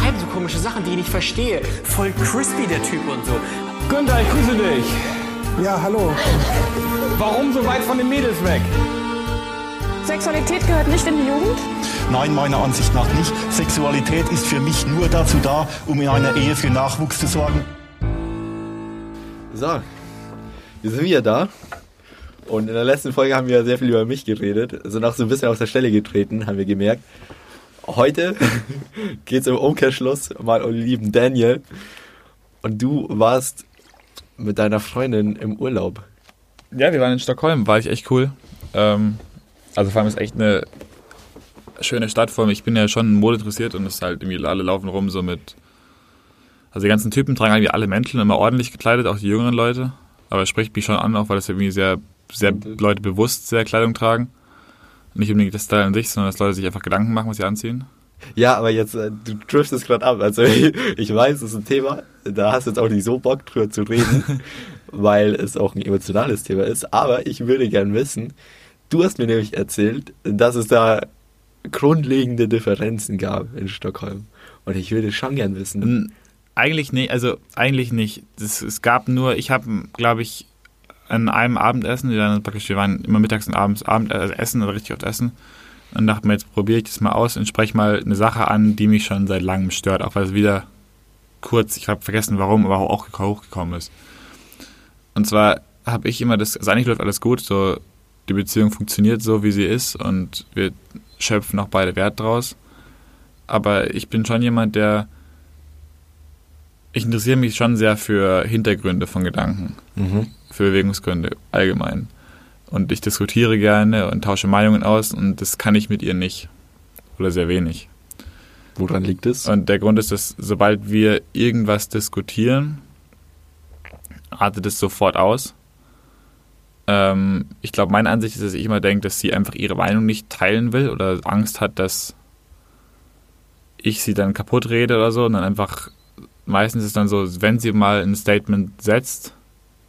schreiben so komische Sachen, die ich nicht verstehe. Voll crispy der Typ und so. Günther, ich grüße dich. Ja, hallo. Warum so weit von den Mädels weg? Sexualität gehört nicht in die Jugend? Nein, meiner Ansicht nach nicht. Sexualität ist für mich nur dazu da, um in einer Ehe für Nachwuchs zu sorgen. So, wir sind wieder da. Und in der letzten Folge haben wir sehr viel über mich geredet. Also noch so ein bisschen aus der Stelle getreten, haben wir gemerkt. Heute geht es im Umkehrschluss mal um den lieben Daniel. Und du warst mit deiner Freundin im Urlaub. Ja, wir waren in Stockholm, war ich echt cool. Ähm, also vor allem ist echt eine schöne Stadt. Vor allem, ich bin ja schon Mode interessiert und es ist halt irgendwie alle laufen rum so mit. Also die ganzen Typen tragen irgendwie alle Mäntel immer ordentlich gekleidet, auch die jüngeren Leute. Aber es spricht mich schon an, auch weil das irgendwie sehr, sehr Leute bewusst sehr Kleidung tragen. Nicht unbedingt das Style an sich, sondern dass Leute sich einfach Gedanken machen, was sie anziehen. Ja, aber jetzt, äh, du driftest gerade ab. Also ich weiß, es ist ein Thema, da hast du jetzt auch nicht so Bock drüber zu reden, weil es auch ein emotionales Thema ist. Aber ich würde gern wissen, du hast mir nämlich erzählt, dass es da grundlegende Differenzen gab in Stockholm. Und ich würde schon gern wissen. Eigentlich nicht, also eigentlich nicht. Das, es gab nur, ich habe, glaube ich, an einem Abendessen, wir waren, praktisch, wir waren immer mittags und abends Abend, also essen, also richtig oft essen. Und dachte mir, jetzt probiere ich das mal aus und spreche mal eine Sache an, die mich schon seit langem stört, auch weil es wieder kurz, ich habe vergessen warum, aber auch hochgekommen ist. Und zwar habe ich immer das, also eigentlich läuft alles gut, so die Beziehung funktioniert so, wie sie ist und wir schöpfen auch beide Wert draus. Aber ich bin schon jemand, der ich interessiere mich schon sehr für Hintergründe von Gedanken, Mhm. Für Bewegungsgründe allgemein. Und ich diskutiere gerne und tausche Meinungen aus und das kann ich mit ihr nicht. Oder sehr wenig. Woran liegt es? Und der Grund ist, dass sobald wir irgendwas diskutieren, artet es sofort aus. Ähm, ich glaube, meine Ansicht ist, dass ich immer denke, dass sie einfach ihre Meinung nicht teilen will oder Angst hat, dass ich sie dann kaputt rede oder so. Und dann einfach, meistens ist es dann so, wenn sie mal ein Statement setzt,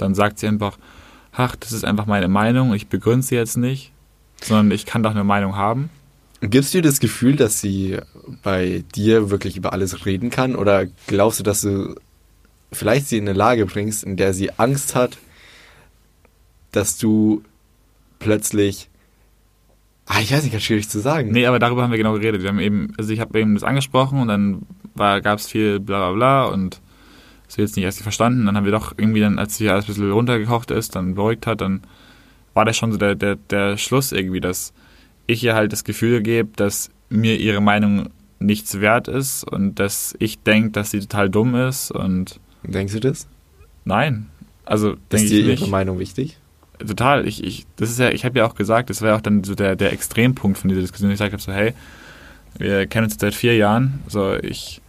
dann sagt sie einfach, ach, das ist einfach meine Meinung, ich begründe sie jetzt nicht, sondern ich kann doch eine Meinung haben. Gibst du das Gefühl, dass sie bei dir wirklich über alles reden kann? Oder glaubst du, dass du vielleicht sie in eine Lage bringst, in der sie Angst hat, dass du plötzlich. Ah, ich weiß nicht, ganz schwierig zu sagen. Nee, aber darüber haben wir genau geredet. Wir haben eben, also ich habe eben das angesprochen und dann gab es viel bla bla bla und sie jetzt nicht erst verstanden. Dann haben wir doch irgendwie dann, als sie alles ein bisschen runtergekocht ist, dann beruhigt hat, dann war das schon so der, der, der Schluss irgendwie, dass ich ihr halt das Gefühl gebe, dass mir ihre Meinung nichts wert ist und dass ich denke, dass sie total dumm ist und Denkst du das? nein. Also Ist dir ihre Meinung wichtig? Total. Ich, ich, das ist ja, ich habe ja auch gesagt, das war ja auch dann so der, der Extrempunkt von dieser Diskussion. Ich gesagt habe so, hey, wir kennen uns seit vier Jahren. So, ich,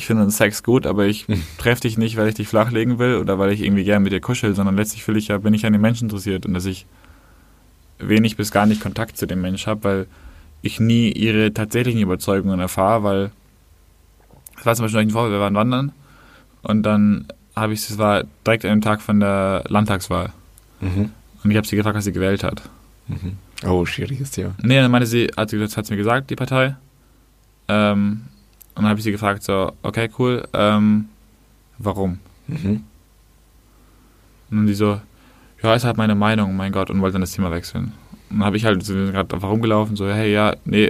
ich finde Sex gut, aber ich treffe dich nicht, weil ich dich flachlegen will oder weil ich irgendwie gerne mit dir kuschel, sondern letztlich will ich ja, bin ich an den Menschen interessiert und dass ich wenig bis gar nicht Kontakt zu dem Mensch habe, weil ich nie ihre tatsächlichen Überzeugungen erfahre, weil es war zum Beispiel eine Woche, wir waren wandern und dann habe ich, es war direkt an dem Tag von der Landtagswahl. Mhm. Und ich habe sie gefragt, was sie gewählt hat. Mhm. Oh, schwieriges Thema. Nee, dann meinte sie, hat sie hat sie mir gesagt, die Partei. Ähm, und dann habe ich sie gefragt, so, okay, cool, ähm, warum? Mhm. Und dann die so, ja, ist halt meine Meinung, mein Gott, und wollte dann das Thema wechseln. Und dann habe ich halt so gerade einfach rumgelaufen, so, hey, ja, nee,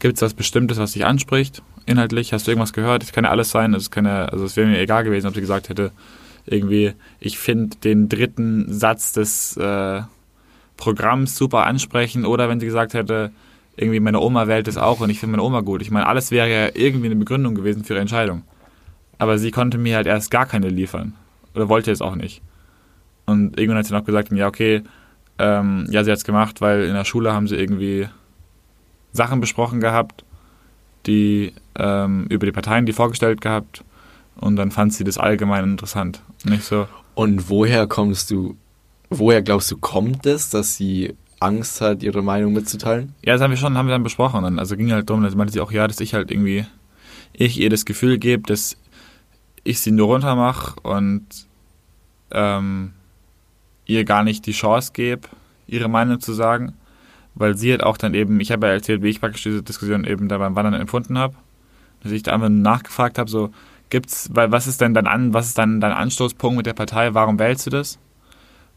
gibt es was Bestimmtes, was dich anspricht, inhaltlich? Hast du irgendwas gehört? Es kann ja alles sein, es kann ja, also es wäre mir egal gewesen, ob sie gesagt hätte, irgendwie, ich finde den dritten Satz des äh, Programms super ansprechend, oder wenn sie gesagt hätte, irgendwie meine Oma wählt es auch und ich finde meine Oma gut. Ich meine, alles wäre ja irgendwie eine Begründung gewesen für ihre Entscheidung. Aber sie konnte mir halt erst gar keine liefern. Oder wollte es auch nicht. Und irgendwann hat sie noch gesagt, ja, okay, ähm, ja, sie hat es gemacht, weil in der Schule haben sie irgendwie Sachen besprochen gehabt, die ähm, über die Parteien, die vorgestellt gehabt. Und dann fand sie das allgemein interessant. Nicht so. Und woher kommst du, woher glaubst du, kommt es, dass sie Angst hat, ihre Meinung mitzuteilen? Ja, das haben wir schon, haben wir dann besprochen. Dann, also ging halt darum, dass meinte sie auch, ja, dass ich halt irgendwie, ich ihr das Gefühl gebe, dass ich sie nur runter mache und ähm, ihr gar nicht die Chance gebe, ihre Meinung zu sagen. Weil sie hat auch dann eben, ich habe ja erzählt, wie ich praktisch diese Diskussion eben da beim Wandern empfunden habe. dass ich da einfach nachgefragt habe, so, gibt's, weil was ist denn dein An, was ist dann dein Anstoßpunkt mit der Partei, warum wählst du das?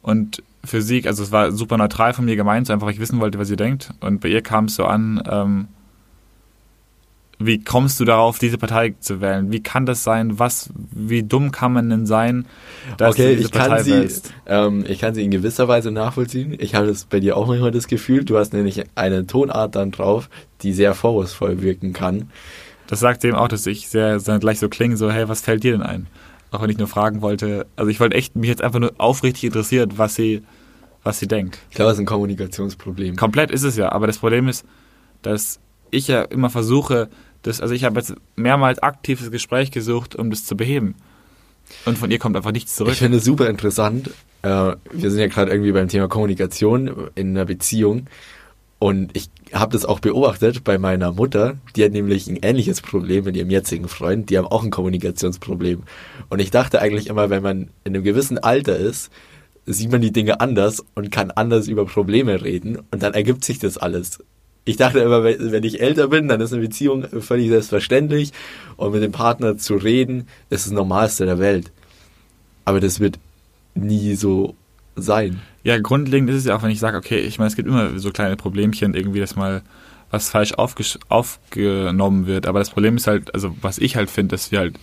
Und sie, also es war super neutral von mir gemeint, so einfach, weil ich wissen wollte, was sie denkt. Und bei ihr kam es so an, ähm, wie kommst du darauf, diese Partei zu wählen? Wie kann das sein? Was, wie dumm kann man denn sein, dass okay, du diese ich kann, Partei sie, wählst? ähm, ich kann sie in gewisser Weise nachvollziehen. Ich habe das bei dir auch manchmal das Gefühl, du hast nämlich eine Tonart dann drauf, die sehr vorwurfsvoll wirken kann. Das sagt eben auch, dass ich sehr, sehr gleich so klinge, so, hey, was fällt dir denn ein? Auch wenn ich nur fragen wollte, also ich wollte echt mich jetzt einfach nur aufrichtig interessiert, was sie, was sie denkt. Ich glaube, es ist ein Kommunikationsproblem. Komplett ist es ja, aber das Problem ist, dass ich ja immer versuche, das, also ich habe jetzt mehrmals aktives Gespräch gesucht, um das zu beheben. Und von ihr kommt einfach nichts zurück. Ich finde es super interessant. Äh, wir sind ja gerade irgendwie beim Thema Kommunikation in einer Beziehung. Und ich habe das auch beobachtet bei meiner Mutter. Die hat nämlich ein ähnliches Problem mit ihrem jetzigen Freund. Die haben auch ein Kommunikationsproblem. Und ich dachte eigentlich immer, wenn man in einem gewissen Alter ist, sieht man die Dinge anders und kann anders über Probleme reden. Und dann ergibt sich das alles. Ich dachte immer, wenn ich älter bin, dann ist eine Beziehung völlig selbstverständlich. Und mit dem Partner zu reden, ist das Normalste der Welt. Aber das wird nie so sein. Ja, grundlegend ist es ja auch, wenn ich sage, okay, ich meine, es gibt immer so kleine Problemchen, irgendwie, dass mal was falsch aufgenommen wird. Aber das Problem ist halt, also was ich halt finde, dass wir halt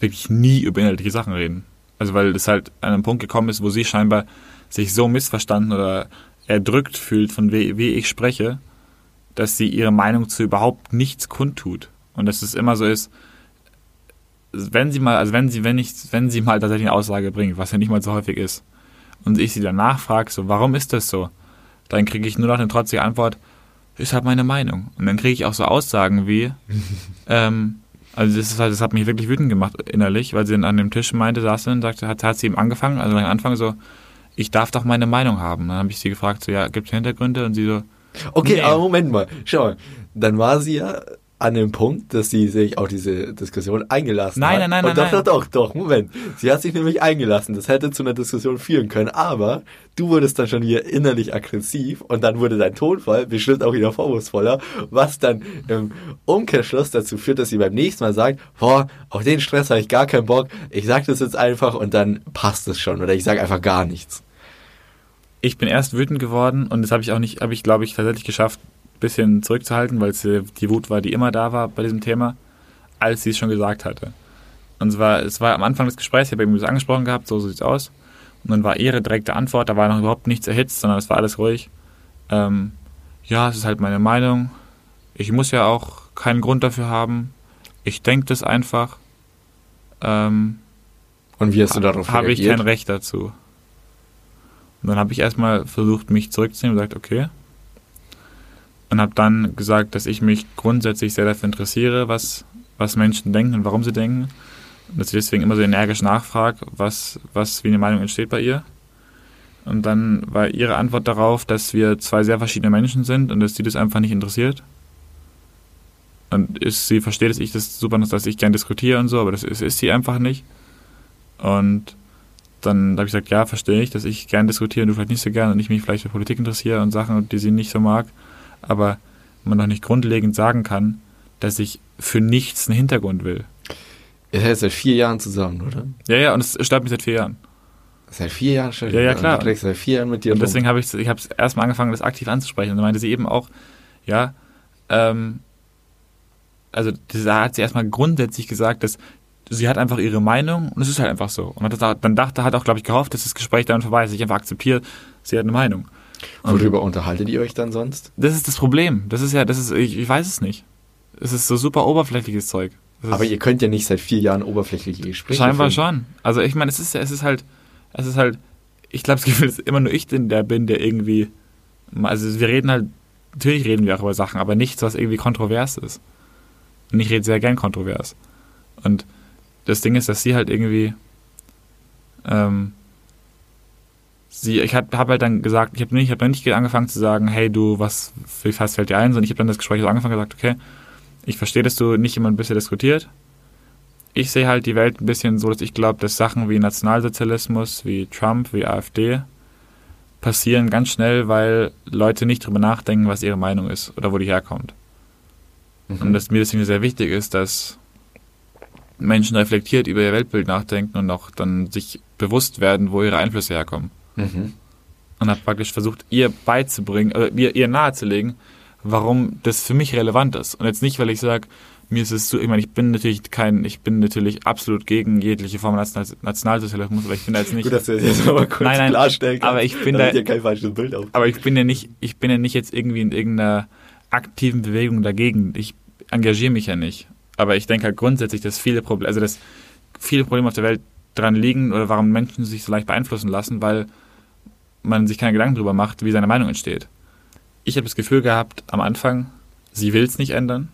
wirklich nie über inhaltliche Sachen reden. Also weil es halt an einem Punkt gekommen ist, wo sie scheinbar sich so missverstanden oder erdrückt fühlt, von wie, wie ich spreche, dass sie ihre Meinung zu überhaupt nichts kundtut. Und dass es immer so ist, wenn sie mal, also wenn sie, wenn ich, wenn sie mal tatsächlich eine Aussage bringt, was ja nicht mal so häufig ist, und ich sie danach frage, so, warum ist das so? Dann kriege ich nur noch eine trotzige Antwort, ist halt meine Meinung. Und dann kriege ich auch so Aussagen wie, ähm, also das, ist halt, das hat mich wirklich wütend gemacht innerlich, weil sie dann an dem Tisch meinte, saß dann und sagte, hat, hat sie ihm angefangen, also am Anfang so, ich darf doch meine Meinung haben. Dann habe ich sie gefragt, so, ja, gibt es Hintergründe? Und sie so, Okay, Nee. aber Moment mal. Schau mal. Dann war sie ja an dem Punkt, dass sie sich auf diese Diskussion eingelassen Nein, hat. nein, nein, Und nein, nein. doch, doch, doch, Moment. Sie hat sich nämlich eingelassen. Das hätte zu einer Diskussion führen können. Aber du wurdest dann schon wieder innerlich aggressiv und dann wurde dein Tonfall bestimmt auch wieder vorwurfsvoller, was dann im Umkehrschluss dazu führt, dass sie beim nächsten Mal sagt, boah, auf den Stress habe ich gar keinen Bock. Ich sag das jetzt einfach und dann passt es schon. Oder ich sage einfach gar nichts. ich bin erst wütend geworden und das habe ich auch nicht, habe ich glaube ich tatsächlich geschafft, bisschen zurückzuhalten, weil es die Wut war, die immer da war bei diesem Thema, als sie es schon gesagt hatte. Und zwar, es war am Anfang des Gesprächs, ich habe irgendwie das angesprochen gehabt, so sieht's aus. Und dann war ihre direkte Antwort, da war noch überhaupt nichts erhitzt, sondern es war alles ruhig. Ähm, ja, es ist halt meine Meinung. Ich muss ja auch keinen Grund dafür haben. Ich denke das einfach. Ähm, Und wie hast du darauf habe ich reagiert? kein Recht dazu. Und dann habe ich erstmal versucht, mich zurückzunehmen und gesagt, okay. Und habe dann gesagt, dass ich mich grundsätzlich sehr dafür interessiere, was, was Menschen denken und warum sie denken. Und dass ich deswegen immer so energisch nachfrage, was, was wie eine Meinung entsteht bei ihr. Und dann war ihre Antwort darauf, dass wir zwei sehr verschiedene Menschen sind und dass sie das einfach nicht interessiert. Und ist, sie versteht, dass ich das super, dass ich gern diskutiere und so, aber das ist, ist sie einfach nicht. Und dann habe ich gesagt, ja, verstehe ich, dass ich gern diskutiere und du vielleicht nicht so gern und ich mich vielleicht für Politik interessiere und Sachen, die sie nicht so mag. Aber man doch nicht grundlegend sagen kann, dass ich für nichts einen Hintergrund will. Ihr seid seit vier Jahren zusammen, oder? Ja, ja, und es stört mich seit vier Jahren. Seit vier Jahren schon. Ja, ja, klar. Trägst seit vier Jahren mit dir Und deswegen habe ich ich habe erstmal angefangen, das aktiv anzusprechen. Und dann meinte sie eben auch, ja, ähm, also da hat sie erstmal grundsätzlich gesagt, dass sie hat einfach ihre Meinung und es ist halt einfach so. Und dann dachte, hat auch, glaube ich, gehofft, dass das Gespräch dann vorbei ist. Ich einfach akzeptiere, sie hat eine Meinung. Worüber unterhaltet ihr euch dann sonst? Das ist das Problem. Das ist ja, das ist, ich, ich weiß es nicht. Es ist so super oberflächliches Zeug. Das Aber ihr könnt ja nicht seit vier Jahren oberflächliche Gespräche scheinbar führen. schon. Also ich meine, es ist, es ist halt, es ist halt, ich glaube, das Gefühl ist immer nur ich, den, der bin, der irgendwie, also wir reden halt, natürlich reden wir auch über Sachen, aber nichts, was irgendwie kontrovers ist. Und ich rede sehr gern kontrovers. Und das Ding ist, dass sie halt irgendwie, ähm, sie, ich habe hab halt dann gesagt, ich habe nicht, ich hab nicht angefangen zu sagen, hey du, was, was fällt dir ein, sondern ich habe dann das Gespräch so angefangen und gesagt, okay, ich verstehe, dass du nicht immer ein bisschen diskutiert. Ich sehe halt die Welt ein bisschen so, dass ich glaube, dass Sachen wie Nationalsozialismus, wie Trump, wie AfD passieren ganz schnell, weil Leute nicht drüber nachdenken, was ihre Meinung ist oder wo die herkommt. Und dass mir deswegen sehr wichtig ist, dass Menschen reflektiert über ihr Weltbild nachdenken und auch dann sich bewusst werden, wo ihre Einflüsse herkommen. Mhm. Und habe praktisch versucht, ihr beizubringen, äh, ihr, ihr nahezulegen, warum das für mich relevant ist. Und jetzt nicht, weil ich sage, mir ist es so, ich meine, ich bin natürlich kein, ich bin natürlich absolut gegen jegliche Form National- Nationalsozialismus, aber ich bin da jetzt nicht. Gut, dass du das jetzt mal kurz Nein, nein, klarstellen kannst, aber ich bin da- hier kein falsches Bild auf. Aber ich bin ja nicht, ich bin ja nicht jetzt irgendwie in irgendeiner aktiven Bewegung dagegen. Ich engagiere mich ja nicht. Aber ich denke halt grundsätzlich, dass viele Probleme, also dass viele Probleme auf der Welt dran liegen oder warum Menschen sich so leicht beeinflussen lassen, weil man sich keine Gedanken darüber macht, wie seine Meinung entsteht. Ich habe das Gefühl gehabt am Anfang, sie will es nicht ändern.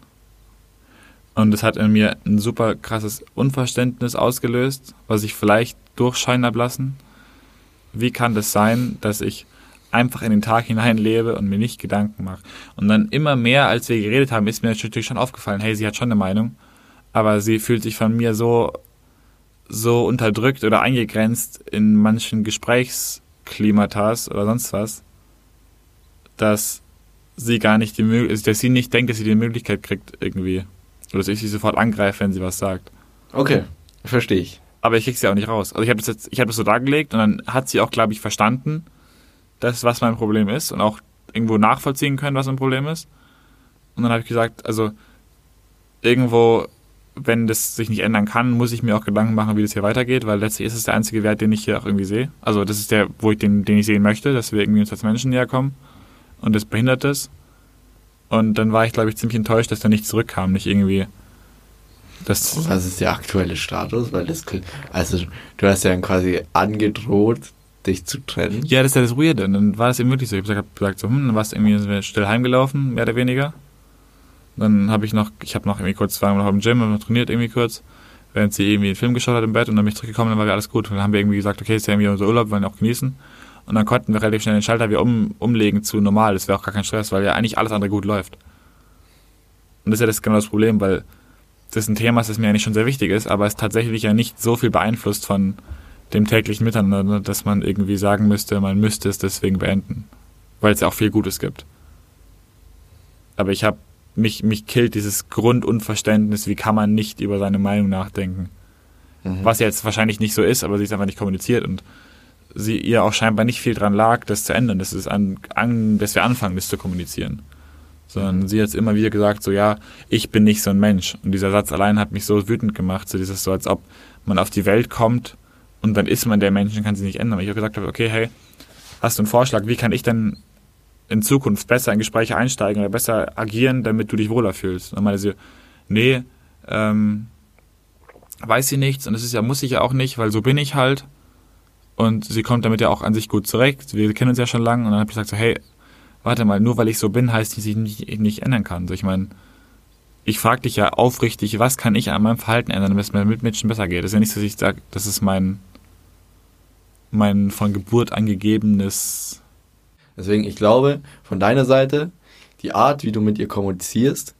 Und es hat in mir ein super krasses Unverständnis ausgelöst, was ich vielleicht durchscheinen habe lassen. Wie kann das sein, dass ich einfach in den Tag hinein lebe und mir nicht Gedanken mache? Und dann immer mehr, als wir geredet haben, ist mir natürlich schon aufgefallen, hey, sie hat schon eine Meinung, aber sie fühlt sich von mir so, so unterdrückt oder eingegrenzt in manchen Gesprächsklimatas oder sonst was, dass sie gar nicht die Möglichkeit, dass sie nicht denkt, dass sie die Möglichkeit kriegt irgendwie. Oder dass ich sie sofort angreife, wenn sie was sagt. Okay, verstehe ich. Aber ich krieg sie auch nicht raus. Also ich habe das jetzt, ich habe das so dargelegt und dann hat sie auch, glaube ich, verstanden, dass was mein Problem ist und auch irgendwo nachvollziehen können, was mein Problem ist. Und dann habe ich gesagt, also irgendwo, wenn das sich nicht ändern kann, muss ich mir auch Gedanken machen, wie das hier weitergeht, weil letztlich ist es der einzige Wert, den ich hier auch irgendwie sehe. Also das ist der, wo ich den, den ich sehen möchte, dass wir irgendwie uns als Menschen näher kommen und das behindert es. Und dann war ich, glaube ich, ziemlich enttäuscht, dass da nicht zurückkam, nicht irgendwie. Das, Was ist der aktuelle Status? Weil das, also du hast ja quasi angedroht, dich zu trennen. Ja, das ist ja das Weirde. Dann war es eben wirklich so. Ich habe gesagt, gesagt so, hm, dann warst du irgendwie still heimgelaufen, mehr oder weniger. Dann habe ich noch, ich habe noch irgendwie kurz, wir noch im Gym, noch trainiert irgendwie kurz, während sie irgendwie einen Film geschaut hat im Bett und dann bin ich zurückgekommen, dann war alles gut. Und dann haben wir irgendwie gesagt, okay, ist ja irgendwie unser Urlaub, wir wollen auch genießen. Und dann konnten wir relativ schnell den Schalter wieder um, umlegen zu normal. Das wäre auch gar kein Stress, weil ja eigentlich alles andere gut läuft. Und das ist ja das genau das Problem, weil das ein Thema ist, das mir eigentlich schon sehr wichtig ist, aber es tatsächlich ja nicht so viel beeinflusst von dem täglichen Miteinander, dass man irgendwie sagen müsste, man müsste es deswegen beenden. Weil es ja auch viel Gutes gibt. Aber ich habe mich, mich killt dieses Grundunverständnis, wie kann man nicht über seine Meinung nachdenken. Was jetzt wahrscheinlich nicht so ist, aber sie ist einfach nicht kommuniziert und sie ihr auch scheinbar nicht viel dran lag, das zu ändern, dass, es an, an, dass wir anfangen, das zu kommunizieren. Sondern sie hat immer wieder gesagt, so ja, ich bin nicht so ein Mensch. Und dieser Satz allein hat mich so wütend gemacht, so dieses so, als ob man auf die Welt kommt und dann ist man der Mensch und kann sich nicht ändern. Weil ich auch gesagt habe, okay, hey, hast du einen Vorschlag, wie kann ich denn in Zukunft besser in Gespräche einsteigen oder besser agieren, damit du dich wohler fühlst? Und dann meinte sie, nee, ähm, weiß sie nichts und das ist ja, muss ich ja auch nicht, weil so bin ich halt. Und sie kommt damit ja auch an sich gut zurecht. Wir kennen uns ja schon lange und dann habe ich gesagt so, hey, warte mal, nur weil ich so bin, heißt nicht, dass ich mich nicht ändern kann. So, ich meine, ich frage dich ja aufrichtig, was kann ich an meinem Verhalten ändern, damit es mir mit Menschen besser geht. Das ist ja nicht, dass ich sage, das ist mein, mein von Geburt angegebenes Deswegen, ich glaube, von deiner Seite, die Art, wie du mit ihr kommunizierst,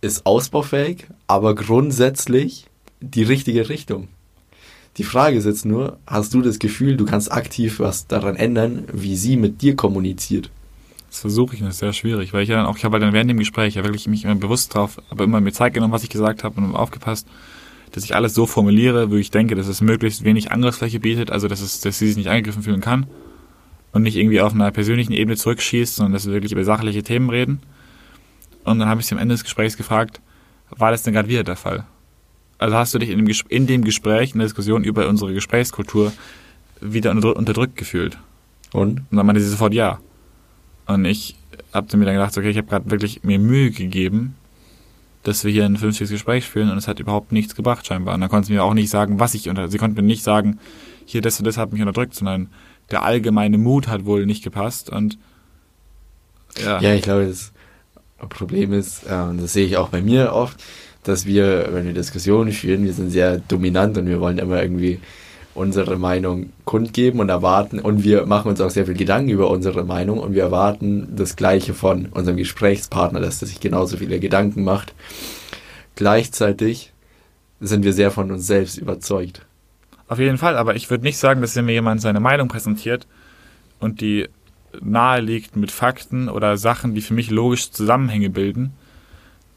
ist ausbaufähig, aber grundsätzlich die richtige Richtung. Die Frage ist jetzt nur, hast du das Gefühl, du kannst aktiv was daran ändern, wie sie mit dir kommuniziert? Das versuche ich das ist sehr schwierig, weil ich ja dann auch, ich habe halt dann während dem Gespräch ja wirklich mich immer bewusst drauf, aber immer mir Zeit genommen, was ich gesagt habe und aufgepasst, dass ich alles so formuliere, wo ich denke, dass es möglichst wenig Angriffsfläche bietet, also dass, es, dass sie sich nicht angegriffen fühlen kann und nicht irgendwie auf einer persönlichen Ebene zurückschießt, sondern dass wir wirklich über sachliche Themen reden. Und dann habe ich sie am Ende des Gesprächs gefragt, war das denn gerade wieder der Fall? Also hast du dich in dem, Ges- in dem Gespräch, in der Diskussion über unsere Gesprächskultur wieder unterdrü- unterdrückt gefühlt? Und? Und dann meinte sie sofort ja. Und ich habe mir dann gedacht, okay, ich habe gerade wirklich mir Mühe gegeben, dass wir hier ein vernünftiges Gespräch führen und es hat überhaupt nichts gebracht scheinbar. Und dann konnte sie mir auch nicht sagen, was ich unter... Sie konnte mir nicht sagen, hier das und das hat mich unterdrückt, sondern der allgemeine Mut hat wohl nicht gepasst und ja, Ja, ich glaube, das Problem ist, und das sehe ich auch bei mir oft, dass wir, wenn wir Diskussionen führen, wir sind sehr dominant und wir wollen immer irgendwie unsere Meinung kundgeben und erwarten und wir machen uns auch sehr viel Gedanken über unsere Meinung und wir erwarten das Gleiche von unserem Gesprächspartner, dass er sich genauso viele Gedanken macht. Gleichzeitig sind wir sehr von uns selbst überzeugt. Auf jeden Fall, aber ich würde nicht sagen, dass wenn mir jemand seine Meinung präsentiert und die nahe liegt mit Fakten oder Sachen, die für mich logisch Zusammenhänge bilden,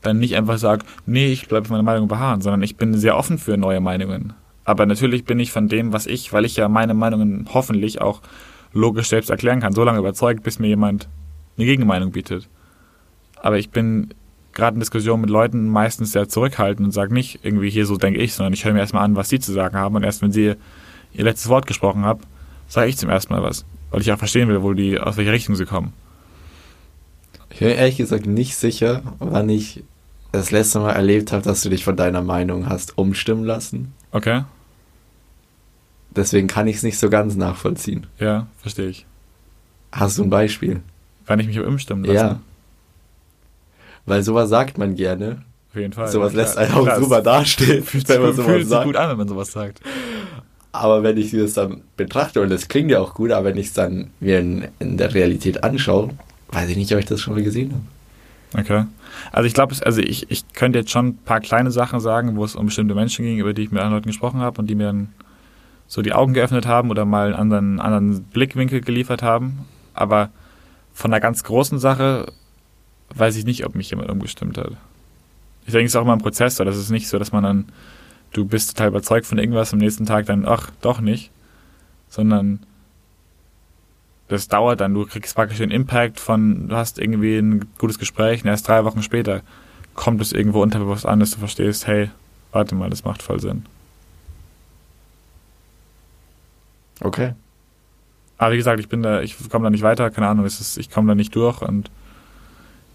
dann nicht einfach sage, nee, ich bleibe auf meiner Meinung beharren, sondern ich bin sehr offen für neue Meinungen. Aber natürlich bin ich von dem, was ich, weil ich ja meine Meinungen hoffentlich auch logisch selbst erklären kann, so lange überzeugt, bis mir jemand eine Gegenmeinung bietet. Aber ich bin gerade in Diskussionen mit Leuten meistens sehr zurückhaltend und sage nicht irgendwie hier so denke ich, sondern ich höre mir erstmal an, was sie zu sagen haben und erst wenn sie ihr letztes Wort gesprochen haben, sage ich zum ersten Mal was, weil ich auch verstehen will, wo die aus welcher Richtung sie kommen. Ich bin ehrlich gesagt nicht sicher, wann ich das letzte Mal erlebt habe, dass du dich von deiner Meinung hast umstimmen lassen. Okay? Deswegen kann ich es nicht so ganz nachvollziehen. Ja, verstehe ich. Hast du ein Beispiel? Wann ich mich umstimmen lasse? Ja. Weil sowas sagt man gerne. Auf jeden Fall. sowas lässt einen auch super dastehen, Fühlt, wenn man sich- sowas fühlt sich sagt. gut an, wenn man sowas sagt. Aber wenn ich das dann betrachte, und das klingt ja auch gut, aber wenn ich es dann mir in, in der Realität anschaue, weiß ich nicht, ob ich das schon mal gesehen habe. Okay. Also ich glaube, also ich, ich könnte jetzt schon ein paar kleine Sachen sagen, wo es um bestimmte Menschen ging, über die ich mit anderen Leuten gesprochen habe und die mir dann so die Augen geöffnet haben oder mal einen anderen, anderen Blickwinkel geliefert haben. Aber von einer ganz großen Sache weiß ich nicht, ob mich jemand umgestimmt hat. Ich denke, es ist auch immer ein Prozess, so. Das ist nicht so, dass man dann, du bist total überzeugt von irgendwas, am nächsten Tag dann, ach, doch nicht. Sondern das dauert dann. Du kriegst praktisch den Impact von, du hast irgendwie ein gutes Gespräch und erst drei Wochen später kommt es irgendwo unterbewusst an, dass du verstehst, hey, warte mal, das macht voll Sinn. Okay. Aber wie gesagt, ich bin da, ich komme da nicht weiter, keine Ahnung, es ist, ich komme da nicht durch und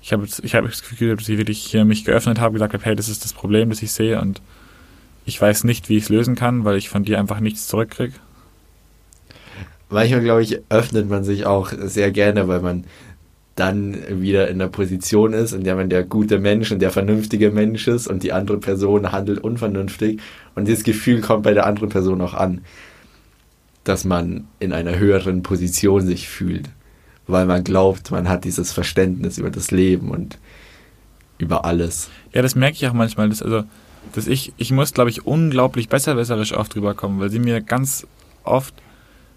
ich habe jetzt, ich habe das Gefühl, dass ich wirklich hier mich geöffnet habe, gesagt habe, hey, das ist das Problem, das ich sehe und ich weiß nicht, wie ich es lösen kann, weil ich von dir einfach nichts zurückkriege. Manchmal, glaube ich, öffnet man sich auch sehr gerne, weil man dann wieder in der Position ist, in der man der gute Mensch und der vernünftige Mensch ist und die andere Person handelt unvernünftig. Und dieses Gefühl kommt bei der anderen Person auch an, dass man in einer höheren Position sich fühlt, weil man glaubt, man hat dieses Verständnis über das Leben und über alles. Ja, das merke ich auch manchmal, dass, also, dass ich, ich muss, glaube ich, unglaublich besserwisserisch oft rüberkommen, weil sie mir ganz oft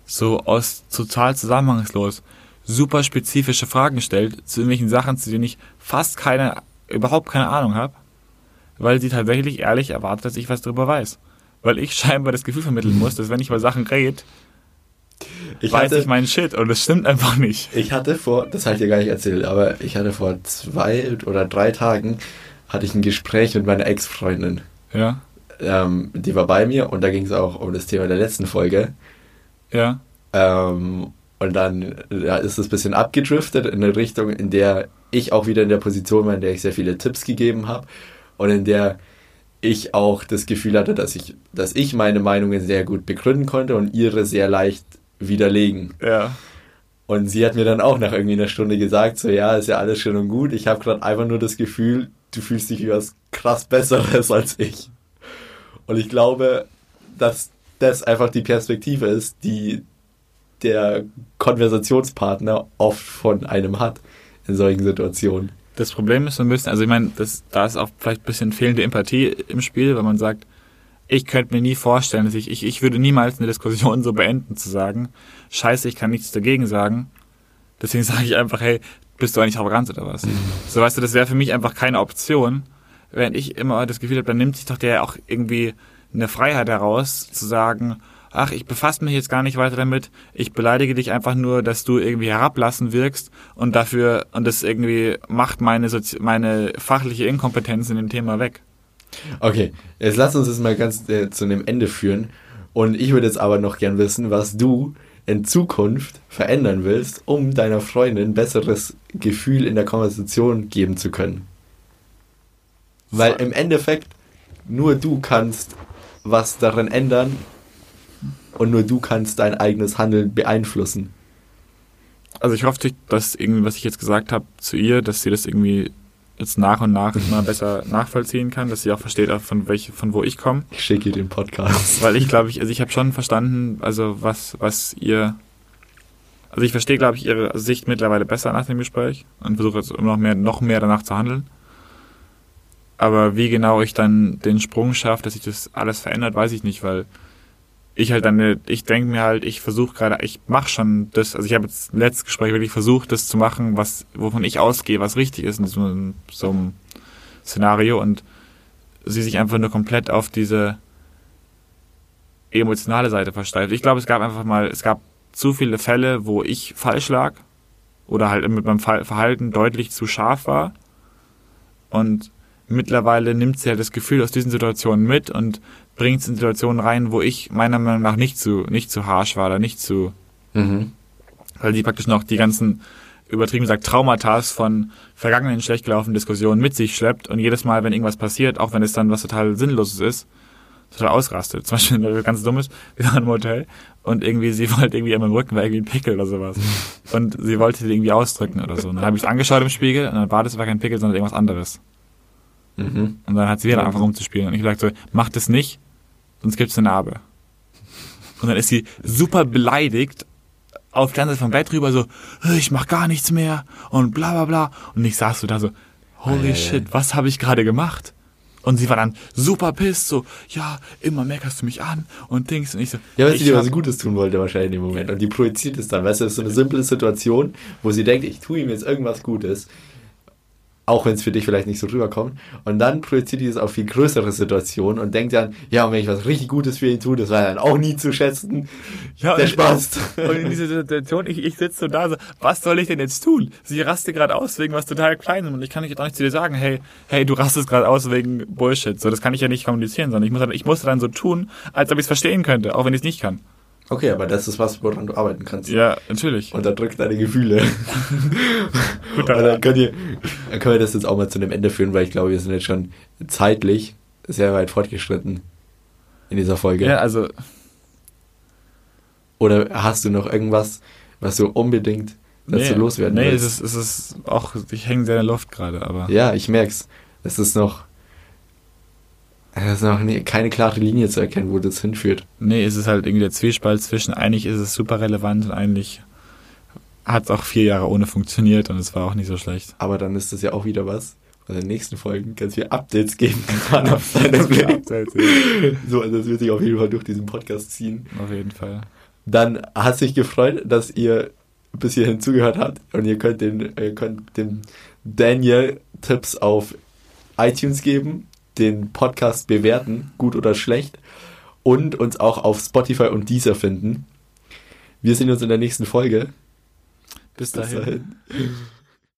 so aus total zusammenhangslos super spezifische Fragen stellt zu irgendwelchen Sachen, zu denen ich fast keine, überhaupt keine Ahnung habe, weil sie tatsächlich ehrlich erwartet, dass ich was darüber weiß. Weil ich scheinbar das Gefühl vermitteln muss, dass wenn ich über Sachen rede, Ich weiß hatte, ich meinen Shit und das stimmt einfach nicht. ich hatte vor, das habe ich dir gar nicht erzählt, aber ich hatte vor zwei oder drei Tagen hatte ich ein Gespräch mit meiner Ex-Freundin. Ja, ähm, die war bei mir und da ging es auch um das Thema der letzten Folge. ja, Ähm, und dann ja, ist es ein bisschen abgedriftet in eine Richtung, in der ich auch wieder in der Position war, in der ich sehr viele Tipps gegeben habe und in der ich auch das Gefühl hatte, dass ich, dass ich meine Meinungen sehr gut begründen konnte und ihre sehr leicht widerlegen. ja. Und sie hat mir dann auch nach irgendwie einer Stunde gesagt, so ja, ist ja alles schön und gut. Ich habe gerade einfach nur das Gefühl, du fühlst dich wie was krass Besseres als ich. Und ich glaube, dass das einfach die Perspektive ist, die der Konversationspartner oft von einem hat in solchen Situationen. Das Problem ist so ein bisschen, also ich meine, das, da ist auch vielleicht ein bisschen fehlende Empathie im Spiel, weil man sagt, ich könnte mir nie vorstellen, dass ich, ich, ich würde niemals eine Diskussion so beenden, zu sagen, scheiße, ich kann nichts dagegen sagen. Deswegen sage ich einfach, hey, bist du eigentlich arrogant oder was? So weißt du, das wäre für mich einfach keine Option. Während ich immer das Gefühl habe, dann nimmt sich doch der auch irgendwie eine Freiheit heraus, zu sagen, ach, ich befasse mich jetzt gar nicht weiter damit, ich beleidige dich einfach nur, dass du irgendwie herablassen wirkst und dafür, und das irgendwie macht meine, Sozi meine fachliche Inkompetenz in dem Thema weg. Okay, jetzt lass uns das mal ganz äh, zu einem Ende führen. Und ich würde jetzt aber noch gern wissen, was du in Zukunft verändern willst, um deiner Freundin ein besseres Gefühl in der Konversation geben zu können. Weil im Endeffekt nur du kannst was daran ändern und nur du kannst dein eigenes Handeln beeinflussen. Also ich hoffe, dass irgendwie, was ich jetzt gesagt habe zu ihr, dass sie das irgendwie jetzt nach und nach immer besser nachvollziehen kann, dass sie auch versteht, auch von welche, von wo ich komme. Ich schicke ihr den Podcast. Weil ich glaube, ich, also ich habe schon verstanden, also was, was ihr, also ich verstehe, glaube ich, ihre Sicht mittlerweile besser nach dem Gespräch und versuche jetzt immer noch mehr, noch mehr danach zu handeln. Aber wie genau ich dann den Sprung schaffe, dass sich das alles verändert, weiß ich nicht, weil ich halt dann, ich denke mir halt, ich versuche gerade, ich mache schon das, also ich habe jetzt im letzten Gespräch wirklich versucht, das zu machen, was, wovon ich ausgehe, was richtig ist in so, einem- so, einem- Szenario und sie sich einfach nur komplett auf diese emotionale Seite versteift. Ich glaube, es gab einfach mal, es gab zu viele Fälle, wo ich falsch lag oder halt mit meinem Ver- Verhalten deutlich zu scharf war. Und mittlerweile nimmt sie halt das Gefühl aus diesen Situationen mit und bringt es in Situationen rein, wo ich meiner Meinung nach nicht zu, nicht zu harsch war oder nicht zu, Mhm. weil sie praktisch noch die ganzen, übertrieben gesagt, Traumata von vergangenen schlecht gelaufenen Diskussionen mit sich schleppt und jedes Mal, wenn irgendwas passiert, auch wenn es dann was total Sinnloses ist, total ausrastet. Zum Beispiel, wenn ganz dumm ist, wir waren im Hotel und irgendwie, sie wollte irgendwie an meinem Rücken war irgendwie ein Pickel oder sowas. Und sie wollte den irgendwie ausdrücken oder so. Und dann habe ich es angeschaut im Spiegel und dann war das war kein Pickel, sondern irgendwas anderes. Mhm. Und dann hat sie wieder einfach rumzuspielen. Und ich gesagt so, mach das nicht, sonst gibt's eine Narbe. Und dann ist sie super beleidigt auf der anderen vom Bett rüber so, "Äh, ich mach gar nichts mehr und bla bla bla. Und ich saß so da so, holy ei, shit, was habe ich gerade gemacht? Und sie war dann super pisst, so, ja, immer meckerst du mich an und Dings. Und ich so, Ja, weil sie dir hab- was Gutes tun wollte wahrscheinlich in dem Moment. Und die projiziert es dann. Weißt du, das ist so eine simple Situation, wo sie denkt, ich tue ihm jetzt irgendwas Gutes. Auch wenn es für dich vielleicht nicht so rüberkommt. Und dann projiziert die es auf viel größere Situationen und denkt dann, ja, und wenn ich was richtig Gutes für ihn tue, das war dann auch nie zu schätzen. Ja, Der und- Spaß. Und in dieser Situation, ich, ich sitze so da so, was soll ich denn jetzt tun? Sie rastet gerade aus wegen was total Kleinem und ich kann nicht auch nicht zu dir sagen, hey, hey, du rastest gerade aus wegen Bullshit. So, das kann ich ja nicht kommunizieren, sondern ich muss, dann- ich muss dann so tun, als ob ich es verstehen könnte, auch wenn ich es nicht kann. Okay, aber das ist was, woran du arbeiten kannst. Ja, natürlich. Unterdrückt deine Gefühle. Gut, Und dann, könnt ihr, dann können wir das jetzt auch mal zu einem Ende führen, weil ich glaube, wir sind jetzt schon zeitlich sehr weit fortgeschritten in dieser Folge. ja, also, Oder hast du noch irgendwas, was du unbedingt dazu loswerden nee, es willst? ist, es ist auch, ich hänge sehr in der Luft gerade, aber. Ja, ich merk's. Es ist noch, es ist noch nie, keine klare Linie zu erkennen, wo das hinführt. Nee, es ist halt irgendwie der Zwiespalt zwischen, eigentlich ist es super relevant und eigentlich hat es auch vier Jahre ohne funktioniert und es war auch nicht so schlecht. Aber dann ist das ja auch wieder was. In den nächsten Folgen ganz viele Updates geben kann auf seinem Blick. So, also das wird sich auf jeden Fall durch diesen Podcast ziehen. Auf jeden Fall. Dann hat sich gefreut, dass ihr bis hierhin zugehört habt und ihr könnt den, ihr könnt dem Daniel Tipps auf iTunes geben, den Podcast bewerten, gut oder schlecht und uns auch auf Spotify und Deezer finden. Wir sehen uns in der nächsten Folge. Bis Bis dahin. dahin.